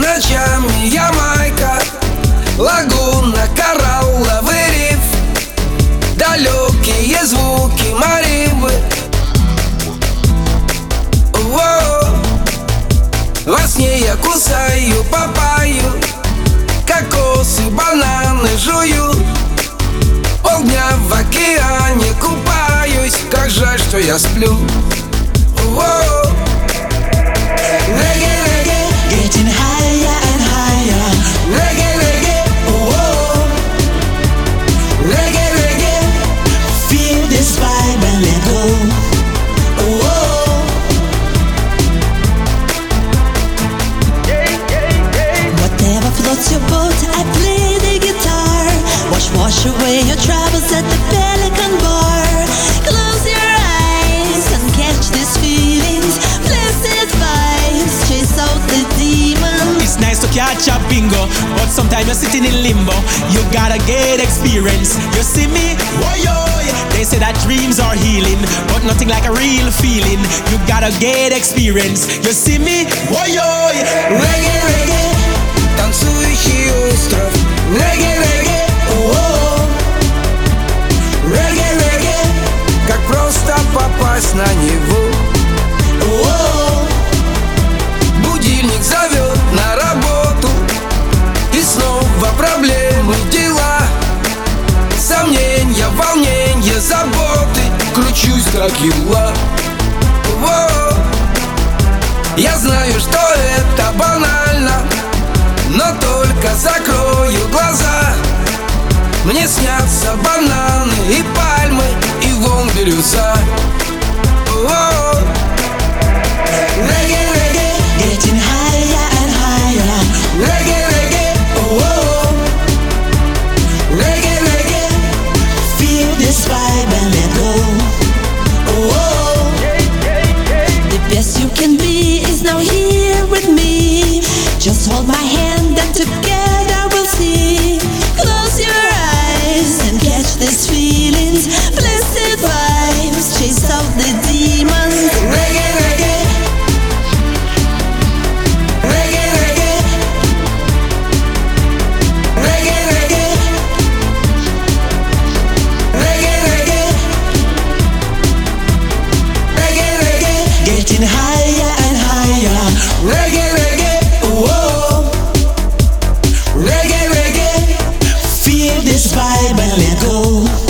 ночами Ямайка Лагуна, коралловый риф Далекие звуки Маривы Воу. Во сне я кусаю папаю Кокосы, бананы жую Полдня в океане купаюсь Как жаль, что я сплю Воу. higher and higher. Reggae, reggae, oh, oh. Reggae, reggae, feel this vibe and let go. Oh, oh. Whatever floats your boat, I play the guitar. Wash, wash away your troubles at the Pelican Bar. time you're sitting in limbo, you gotta get experience. You see me? Boy, yo, They say that dreams are healing, but nothing like a real feeling. You gotta get experience. You see me? Boy, Reggae, reggae. Как юла Воу. Я знаю, что это банально Но только закрою глаза Мне снятся бананы и пальмы И вон бирюза Воу. Just hold my hand and together we'll see. Close your eyes and catch these feelings. Blessed vibes, chase out the demons. Reggae, reggae. Reggae, reggae. Reggae, reggae. Reggae, reggae. Reggae, reggae. Getting higher. this vibe and let go.